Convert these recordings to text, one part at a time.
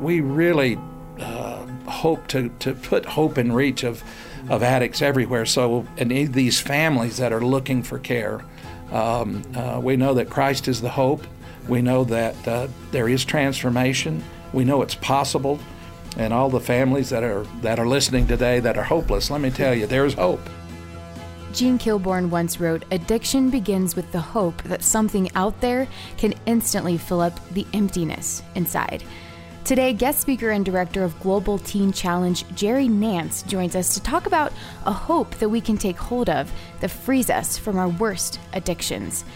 We really uh, hope to, to put hope in reach of, of addicts everywhere. So, and these families that are looking for care, um, uh, we know that Christ is the hope. We know that uh, there is transformation. We know it's possible. And all the families that are that are listening today that are hopeless, let me tell you, there's hope. Jean Kilbourne once wrote, Addiction begins with the hope that something out there can instantly fill up the emptiness inside. Today, guest speaker and director of Global Teen Challenge, Jerry Nance, joins us to talk about a hope that we can take hold of that frees us from our worst addictions.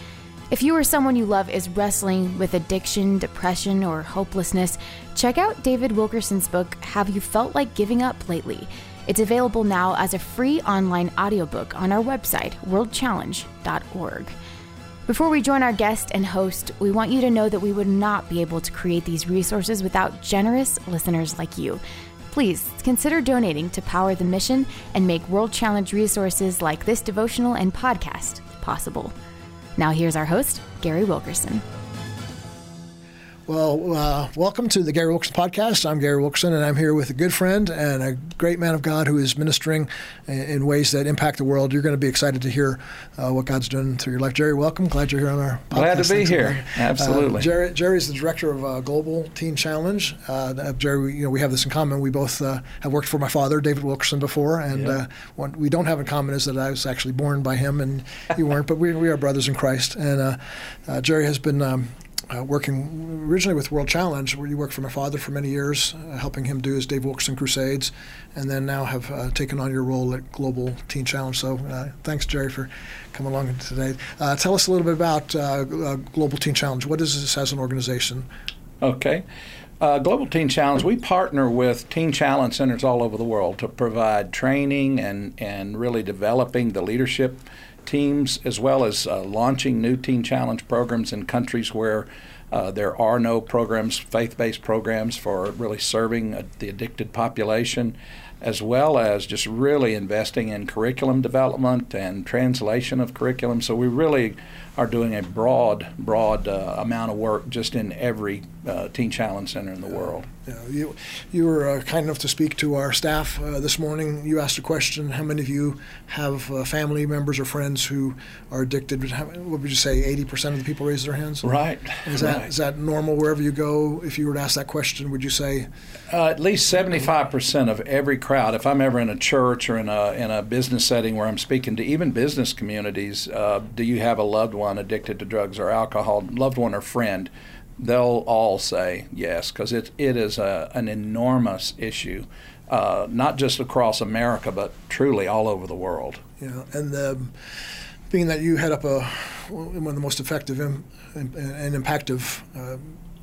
If you or someone you love is wrestling with addiction, depression, or hopelessness, check out David Wilkerson's book, Have You Felt Like Giving Up Lately? It's available now as a free online audiobook on our website, worldchallenge.org. Before we join our guest and host, we want you to know that we would not be able to create these resources without generous listeners like you. Please consider donating to power the mission and make World Challenge resources like this devotional and podcast possible. Now, here's our host, Gary Wilkerson. Well, uh, welcome to the Gary Wilkerson podcast. I'm Gary Wilkerson, and I'm here with a good friend and a great man of God who is ministering in ways that impact the world. You're going to be excited to hear uh, what God's doing through your life. Jerry, welcome. Glad you're here on our podcast. Glad to be here. Absolutely. Uh, Jerry, Jerry's the director of uh, Global Teen Challenge. Uh, Jerry, you know, we have this in common. We both uh, have worked for my father, David Wilkerson, before, and yeah. what we don't have in common is that I was actually born by him and you weren't, but we, we are brothers in Christ. And Jerry has been um, uh, working originally with World Challenge, where you worked for my father for many years, uh, helping him do his Dave Wilkerson Crusades, and then now have uh, taken on your role at Global Teen Challenge. So uh, thanks, Jerry, for coming along today. Uh, tell us a little bit about uh, Global Teen Challenge. What is this as an organization? Okay. Global Teen Challenge, we partner with Teen Challenge centers all over the world to provide training and, and really developing the leadership teams, as well as uh, launching new Teen Challenge programs in countries where uh, there are no programs, faith based programs for really serving uh, the addicted population, as well as just really investing in curriculum development and translation of curriculum. So we really are doing a broad, broad uh, amount of work just in every uh, Teen Challenge Center in the world. Yeah, you, you were uh, kind enough to speak to our staff uh, this morning. You asked a question how many of you have uh, family members or friends who are addicted? How, what would you say, 80% of the people raise their hands? Right. Is that, is that normal wherever you go? If you were to ask that question, would you say? Uh, at least 75% of every crowd, if I'm ever in a church or in a, in a business setting where I'm speaking to even business communities, do you have a loved one? One addicted to drugs or alcohol, loved one or friend, they'll all say yes because it, it is a, an enormous issue, uh, not just across America, but truly all over the world. Yeah, and the, being that you head up a, one of the most effective and, and impactful uh,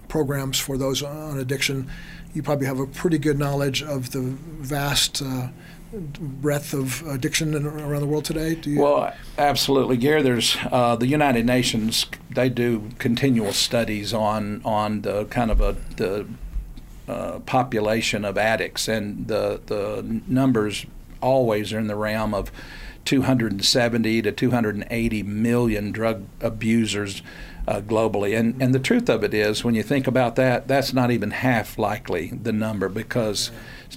programs for those on addiction, you probably have a pretty good knowledge of the vast uh, breadth of addiction around the world today? Do you? Well, absolutely, Gary. There's uh, the United Nations. They do continual studies on on the kind of a the uh, population of addicts, and the the numbers always are in the realm of 270 to 280 million drug abusers uh, globally. And and the truth of it is, when you think about that, that's not even half likely the number because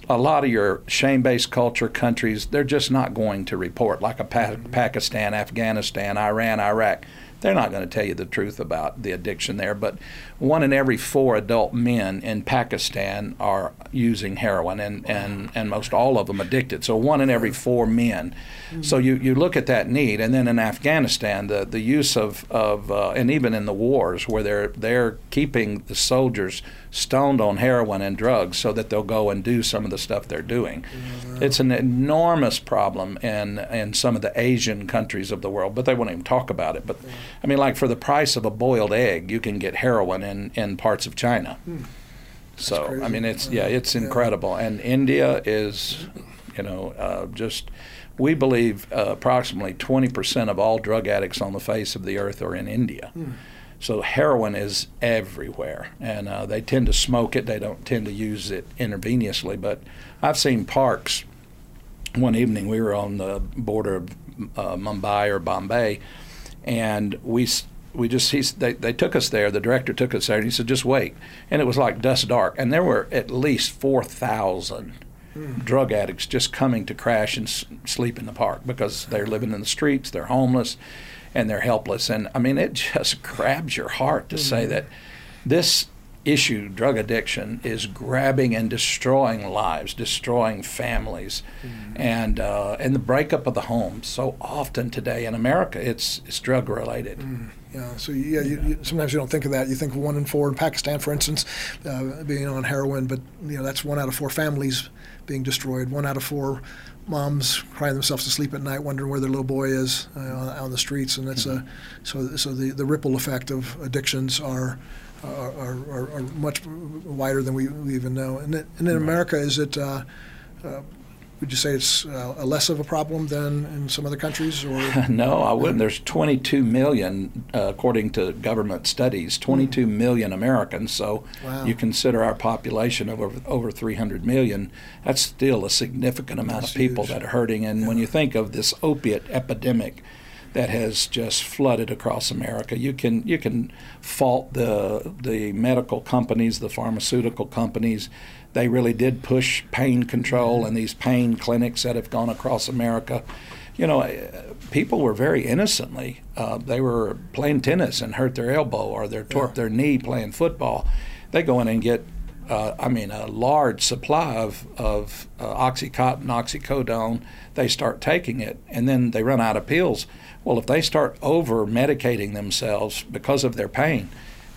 a lot of your shame-based culture countries, they're just not going to report like a pa- Pakistan, Afghanistan, Iran, Iraq they're not going to tell you the truth about the addiction there. But one in every four adult men in Pakistan are using heroin, and, and, and most all of them addicted. So one in every four men. Mm-hmm. So you, you look at that need, and then in Afghanistan, the, the use of, of uh, and even in the wars where they're they're keeping the soldiers stoned on heroin and drugs so that they'll go and do some of the stuff they're doing. Mm-hmm. It's an enormous problem in in some of the Asian countries of the world, but they won't even talk about it. But I mean, like for the price of a boiled egg, you can get heroin in, in parts of China. Hmm. So I mean, it's yeah, it's incredible. And India is, you know, uh, just we believe uh, approximately 20% of all drug addicts on the face of the earth are in India. Hmm. So heroin is everywhere, and uh, they tend to smoke it. They don't tend to use it intravenously. But I've seen parks. One evening, we were on the border of uh, Mumbai or Bombay, and we we just he, they they took us there. The director took us there, and he said, "Just wait." And it was like dust dark, and there were at least four thousand mm. drug addicts just coming to crash and s- sleep in the park because they're living in the streets, they're homeless, and they're helpless. And I mean, it just grabs your heart to mm. say that this issue, drug addiction, is grabbing and destroying lives, destroying families, mm-hmm. and uh, and the breakup of the home. So often today in America, it's it's drug related. Mm. Yeah, so yeah, you, you, sometimes you don't think of that. You think of one in four in Pakistan, for instance, uh, being on heroin, but you know that's one out of four families being destroyed. One out of four moms crying themselves to sleep at night, wondering where their little boy is uh, on, on, the streets, and that's a so so the the ripple effect of addictions are are, are, are much wider than we, we even know. And, it, and in America, is it uh, uh, would you say it's uh, less of a problem than in some other countries? Or no, I wouldn't. There's 22 million, uh, according to government studies, 22 mm. million Americans. So wow. you consider our population of over, over 300 million. That's still a significant amount that's of people huge. that are hurting. And yeah. when you think of this opiate epidemic that has just flooded across America. You can you can fault the the medical companies, the pharmaceutical companies. They really did push pain control and these pain clinics that have gone across America. You know, people were very innocently. Uh, they were playing tennis and hurt their elbow or they tore up their knee playing football. They go in and get uh, I mean, a large supply of, of uh, Oxycontin, oxycodone. They start taking it, and then they run out of pills. Well, if they start over medicating themselves because of their pain,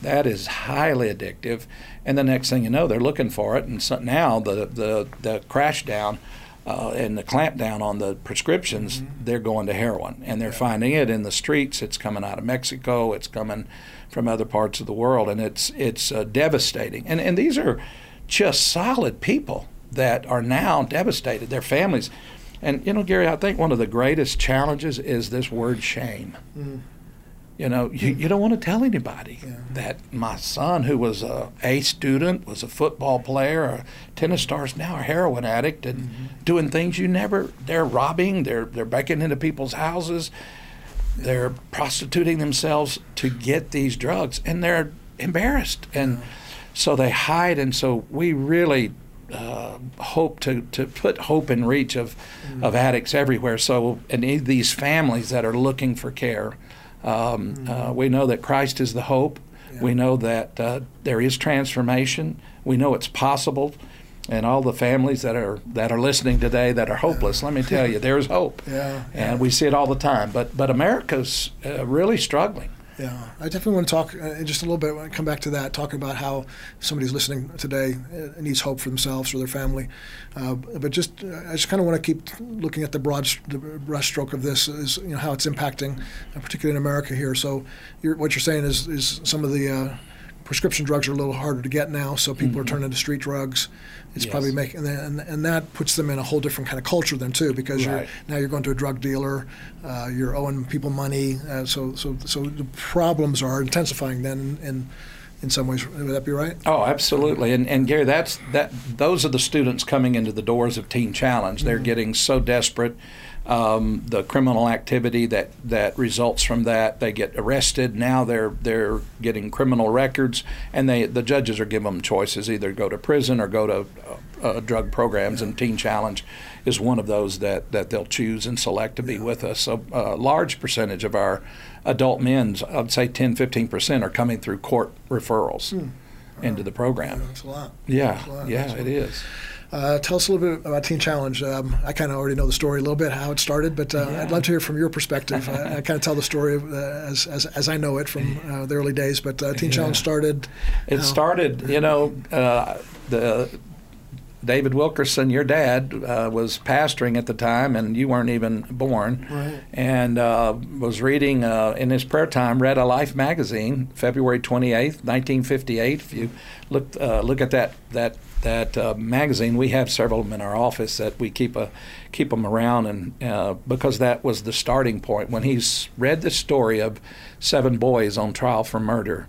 that is highly addictive. And the next thing you know, they're looking for it. And so now the, the, the crash down uh, and the clamp down on the prescriptions, mm-hmm. they're going to heroin. And they're yeah. finding it in the streets. It's coming out of Mexico. It's coming from other parts of the world. And it's, it's uh, devastating. And, and these are just solid people that are now devastated. Their families and you know, Gary, I think one of the greatest challenges is this word shame. Mm. You know, you, you don't want to tell anybody yeah. that my son, who was a A student, was a football player, a tennis star, is now a heroin addict and mm-hmm. doing things you never. They're robbing. They're they're breaking into people's houses. They're prostituting themselves to get these drugs, and they're embarrassed, and yeah. so they hide. And so we really uh, hope to, to put hope in reach of, mm-hmm. of addicts everywhere. So, and these families that are looking for care, um, mm-hmm. uh, we know that Christ is the hope. Yeah. We know that uh, there is transformation. We know it's possible. And all the families that are that are listening today that are hopeless, let me tell you, there's hope. Yeah, and we see it all the time. But but America's uh, really struggling. Yeah, I definitely want to talk uh, just a little bit. When I Come back to that, talking about how somebody's listening today uh, needs hope for themselves or their family. Uh, but just, uh, I just kind of want to keep looking at the broad the brushstroke of this is you know how it's impacting, uh, particularly in America here. So, you're, what you're saying is is some of the uh, prescription drugs are a little harder to get now, so people mm-hmm. are turning to street drugs. It's yes. probably making and, and that puts them in a whole different kind of culture then too, because right. you're now you're going to a drug dealer, uh, you're owing people money, uh, so so so the problems are intensifying then in in some ways. Would that be right? Oh, absolutely. And and Gary, that's that. Those are the students coming into the doors of Teen Challenge. They're mm-hmm. getting so desperate um, the criminal activity that, that results from that. They get arrested. Now they're they're getting criminal records, and they the judges are giving them choices: either go to prison or go to uh, uh, drug programs. And Teen Challenge is one of those that, that they'll choose and select to be yeah. with us. So a uh, large percentage of our adult men's, I'd say 10, 15 percent, are coming through court referrals hmm. into the program. Yeah, that's a lot. Yeah, a lot. yeah, it is. Uh, tell us a little bit about Teen Challenge. Um, I kind of already know the story a little bit, how it started, but uh, yeah. I'd love to hear from your perspective. I, I kind of tell the story uh, as, as, as, I know it from uh, the early days, but uh, Teen yeah. Challenge started. It started, you know, uh, the David Wilkerson, your dad, uh, was pastoring at the time, and you weren't even born. Right. And uh, was reading uh, in his prayer time, read a Life magazine, February 28th, 1958. If you look look at that that that uh, magazine. We have several of them in our office that we keep a keep them around, and uh, because that was the starting point when he's read the story of seven boys on trial for murder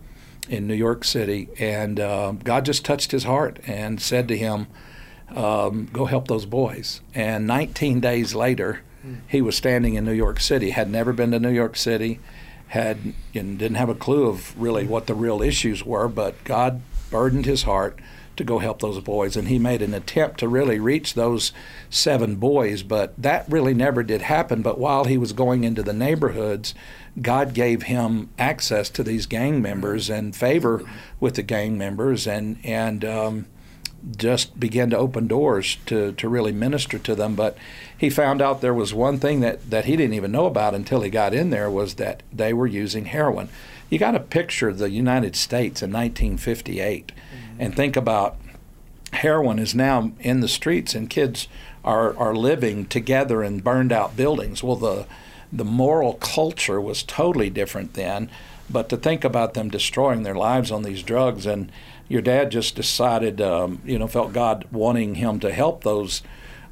in New York City, and uh, God just touched his heart and said to him, um, "Go help those boys." And 19 days later, mm. he was standing in New York City. Had never been to New York City. had and didn't have a clue of really what the real issues were, but God burdened his heart to go help those boys. And he made an attempt to really reach those seven boys, but that really never did happen. But while he was going into the neighborhoods, God gave him access to these gang members and favor with the gang members, and and um, just began to open doors to, to really minister to them. But he found out there was one thing that, that he didn't even know about until he got in there was that they were using heroin. You got to picture the United States in 1958 mm-hmm. And think about heroin is now in the streets and kids are, are living together in burned out buildings. Well, the, the moral culture was totally different then. But to think about them destroying their lives on these drugs and your dad just decided, um, you know, felt God wanting him to help those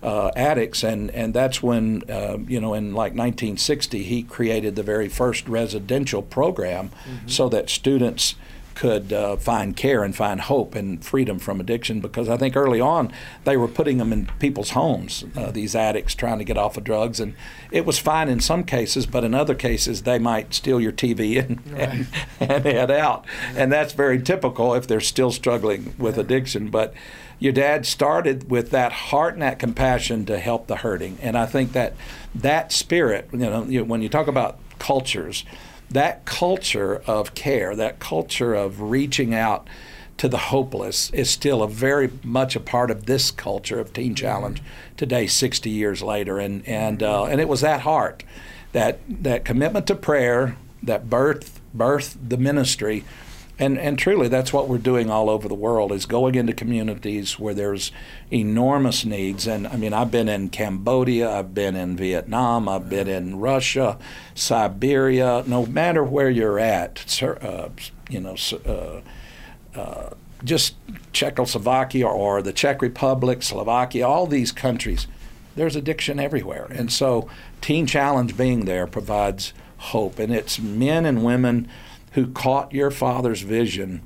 uh, addicts, and and that's when, uh, you know, in like 1960, he created the very first residential program, mm-hmm. so that students could uh, find care and find hope and freedom from addiction because I think early on they were putting them in people's homes, uh, these addicts trying to get off of drugs. And it was fine in some cases, but in other cases they might steal your TV and, right. and, and, head out. And that's very typical if they're still struggling with addiction. But your dad started with that heart and that compassion to help the hurting. And I think that that spirit, you know, when you talk about cultures, that culture of care, that culture of reaching out to the hopeless is still a very much a part of this culture of Teen Challenge today, 60 years later. And, and, uh, and it was that heart, that, that commitment to prayer that birthed, birthed the ministry and and truly that's what we're doing all over the world is going into communities where there's enormous needs. And I mean I've been in Cambodia I've been in Vietnam I've been in Russia Siberia. No matter where you're at uh, you know uh, uh, just Czechoslovakia or the Czech Republic Slovakia all these countries there's addiction everywhere. And so Teen Challenge being there provides hope. And it's men and women who caught your father's vision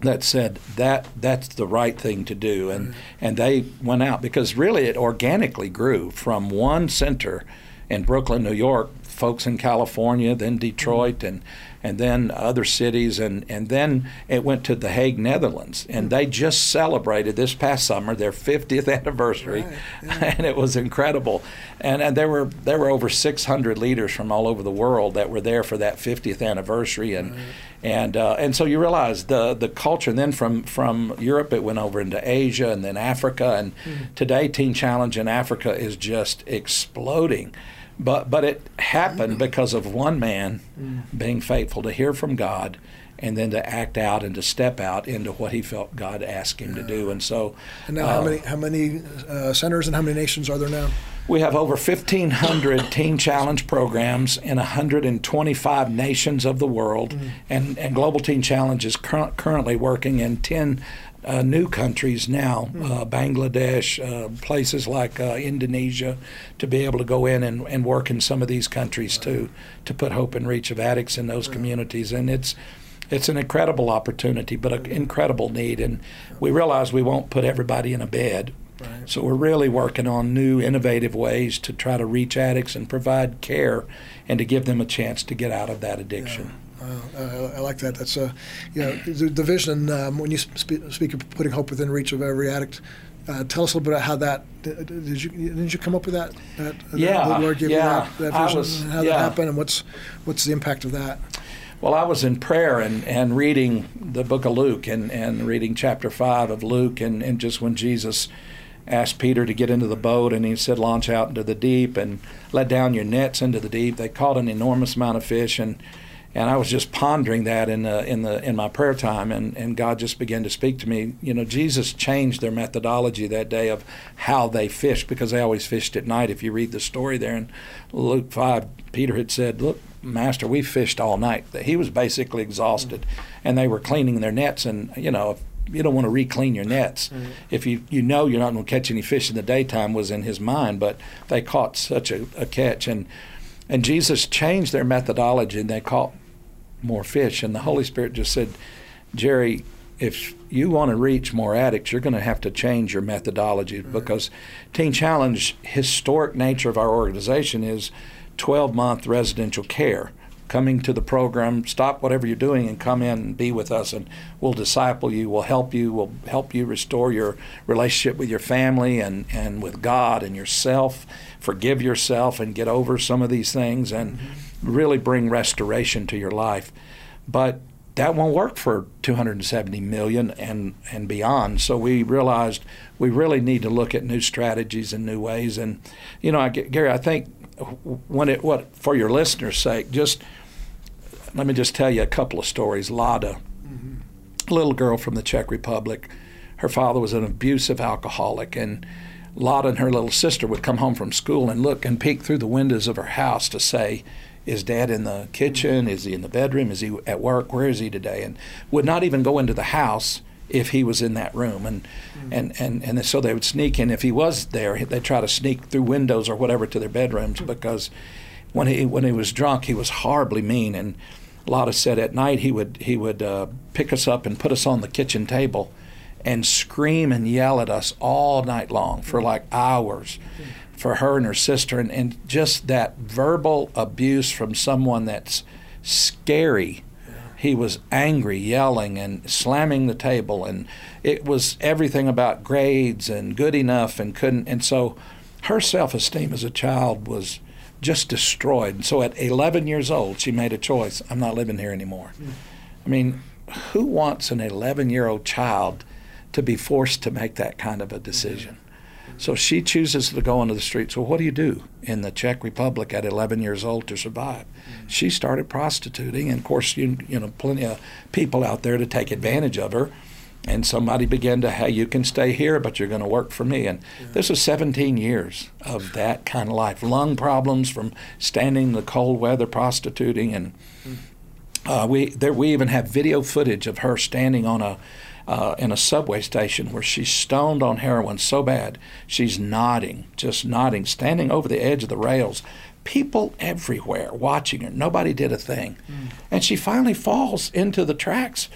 that said that that's the right thing to do. And and they went out because really it organically grew from one center in Brooklyn, New York, folks in California, then mm-hmm. Detroit and and then other cities, and, and then it went to The Hague, Netherlands. And they just celebrated this past summer their 50th anniversary, right, yeah. and it was incredible. And, and there were there were over 600 leaders from all over the world that were there for that 50th anniversary, and right. and uh, and so you realize the the culture. And then from from Europe, it went over into Asia, and then Africa, and mm-hmm. today Teen Challenge in Africa is just exploding. But but it happened because of one man mm. being faithful to hear from God and then to act out and to step out into what he felt God asked him to do. And so, and now uh, how many how many uh, centers and how many nations are there now? We have over 1,500 Teen Challenge programs in 125 nations of the world, mm. and, and Global Teen Challenge is cur- currently working in 10 uh, new countries now, hmm. uh, Bangladesh, uh, places like uh, Indonesia, to be able to go in and, and work in some of these countries too, to put hope and reach of addicts in those communities. And it's it's an incredible opportunity, but an incredible need. And we realize we won't put everybody in a bed. Right. So we're really working on new, innovative ways to try to reach addicts and provide care, and to give them a chance to get out of that addiction. Yeah. Uh, I, like that. That's uh, you know the, the vision um, when you speak, speak, of putting hope within reach of every addict. Uh, tell us a little bit about how that did you did you come up with that? that yeah, Lord gave yeah. you that, that vision, was, how yeah. that happened, and what's what's the impact of that? Well, I was in prayer and, and reading the book of Luke and, and reading chapter 5 of Luke, and, and just when Jesus asked Peter to get into the boat and he said, Launch out into the deep and let down your nets into the deep. They caught an enormous amount of fish, and and I was just pondering that in the in the in my prayer time, and and God just began to speak to me. You know, Jesus changed their methodology that day of how they fished because they always fished at night. If you read the story there in Luke five, Peter had said, "Look, Master, we fished all night." He was basically exhausted, and they were cleaning their nets, and you know. You don't want to re-clean your nets. Mm-hmm. If you you know you're not going to catch any fish in the daytime was in his mind, but they caught such a, a catch and and Jesus changed their methodology and they caught more fish. And the Holy Spirit just said, Jerry, if you want to reach more addicts, you're going to have to change your methodology right. because Teen Challenge, historic nature of our organization is 12 month residential care. Coming to the program, stop whatever you're doing and come in and be with us, and we'll disciple you, we'll help you, we'll help you restore your relationship with your family and, and with God and yourself, forgive yourself and get over some of these things, and mm-hmm. really bring restoration to your life. But that won't work for 270 million and and beyond. So we realized we really need to look at new strategies and new ways. And you know, I, Gary, I think when it what for your listeners' sake, just let me just tell you a couple of stories. Lada, mm-hmm. a little girl from the Czech Republic, her father was an abusive alcoholic, and Lada and her little sister would come home from school and look and peek through the windows of her house to say, is dad in the kitchen? Is he in the bedroom? Is he at work? Where is he today? And would not even go into the house if he was in that room. And, mm-hmm. and, and, and so they would sneak in. If he was there, they'd try to sneak through windows or whatever to their bedrooms mm-hmm. because when he, when he was drunk, he was horribly mean. And Lada said at night he would, he would uh, pick us up and put us on the kitchen table and scream and yell at us all night long for like hours. Mm-hmm for her and her sister, and, and just that verbal abuse from someone that's scary. He was angry, yelling, and slamming the table, and it was everything about grades and good enough, and couldn't. And so, her self-esteem as a child was just destroyed. And so, at 11 years old, she made a choice: I'm not living here anymore. Mm. I mean, who wants an 11-year-old child to be forced to make that kind of a decision? So she chooses to go into the streets. Well, what do you do in the Czech Republic at 11 years old to survive? She started prostituting, and of course, you you know, plenty of people out there to take advantage of her. And somebody began to, hey, you can stay here, but you're going to work for me. And yeah. this was 17 years of that kind of life. Lung problems from standing in the cold weather, prostituting, and mm. uh, we there we even have video footage of her standing on a uh, in a subway station where she's stoned on heroin so bad she's nodding, just nodding, standing over the edge of the rails. People everywhere watching her. Nobody did a thing. Mm. And she finally falls into the tracks.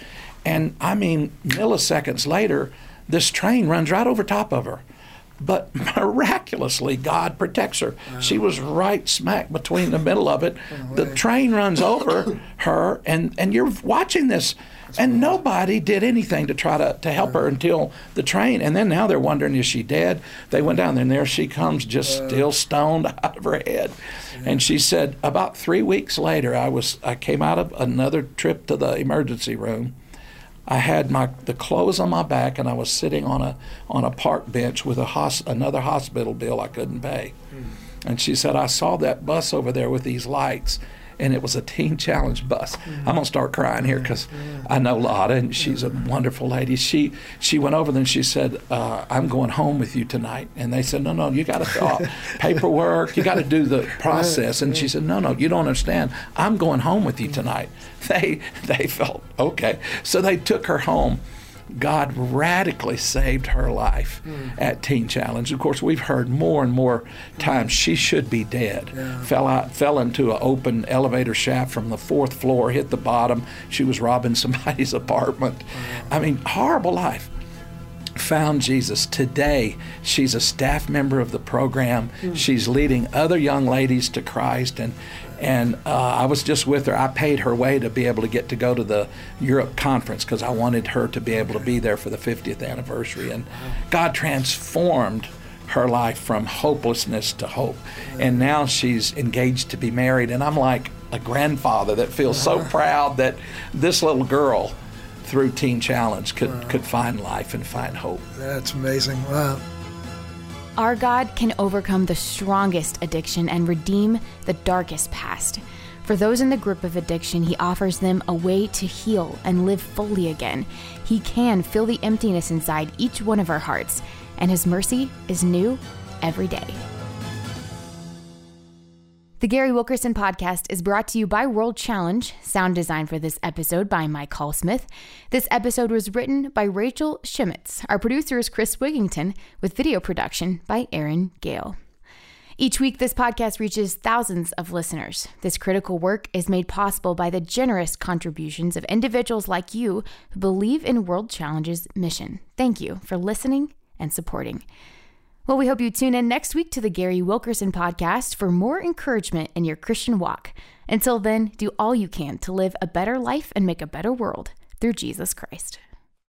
And I mean, milliseconds later, this train runs right over top of her but miraculously God protects her. Wow. She was right smack between the middle of it. the train runs over her, and, and you're watching this and nobody did anything to try to, to help her until the train. And then now they're wondering, is she dead? They went down there, and there she comes, just uh. still stoned out of her head. And she said, about three weeks later, I was I came out of another trip to the emergency room. I had my the clothes on my back, and I was sitting on a on a park bench with a hos, another hospital bill I couldn't pay. Hmm. And she said, I saw that bus over there with these lights and it was a teen challenge bus. Mm-hmm. I'm gonna start crying here because I know Lada, and she's a wonderful lady. She she went over there and she said, uh, "I'm going home with you tonight." And they said, "No, no, you got to fill out paperwork. You got to do the process." And she said, "No, no, you don't understand. I'm going home with you tonight." They they felt okay, so they took her home God radically saved her life mm. at Teen Challenge. Of course, we've heard more and more times she should be dead. Yeah. Fell out, fell into an open elevator shaft from the fourth floor, hit the bottom. She was robbing somebody's apartment. I mean, horrible life. Found Jesus. Today, she's a staff member of the program. Mm. She's leading other young ladies to Christ, and and uh, I was just with her. I paid her way to be able to get to go to the Europe conference because I wanted her to be able to be there for the 50th anniversary. And God transformed her life from hopelessness to hope. And now she's engaged to be married. And I'm like a grandfather that feels so proud that this little girl through Teen Challenge could, could find life and find hope. That's amazing. Wow. Our God can overcome the strongest addiction and redeem the darkest past. For those in the grip of addiction, He offers them a way to heal and live fully again. He can fill the emptiness inside each one of our hearts, and His mercy is new every day. The Gary Wilkerson podcast is brought to you by World Challenge, sound design for this episode by Mike Hallsmith. This episode was written by Rachel Schmitz. Our producer is Chris Wigington, with video production by Aaron Gale. Each week, this podcast reaches thousands of listeners. This critical work is made possible by the generous contributions of individuals like you who believe in World Challenge's mission. Thank you for listening and supporting. Well, we hope you tune in next week to the Gary Wilkerson podcast for more encouragement in your Christian walk. Until then, do all you can to live a better life and make a better world through Jesus Christ.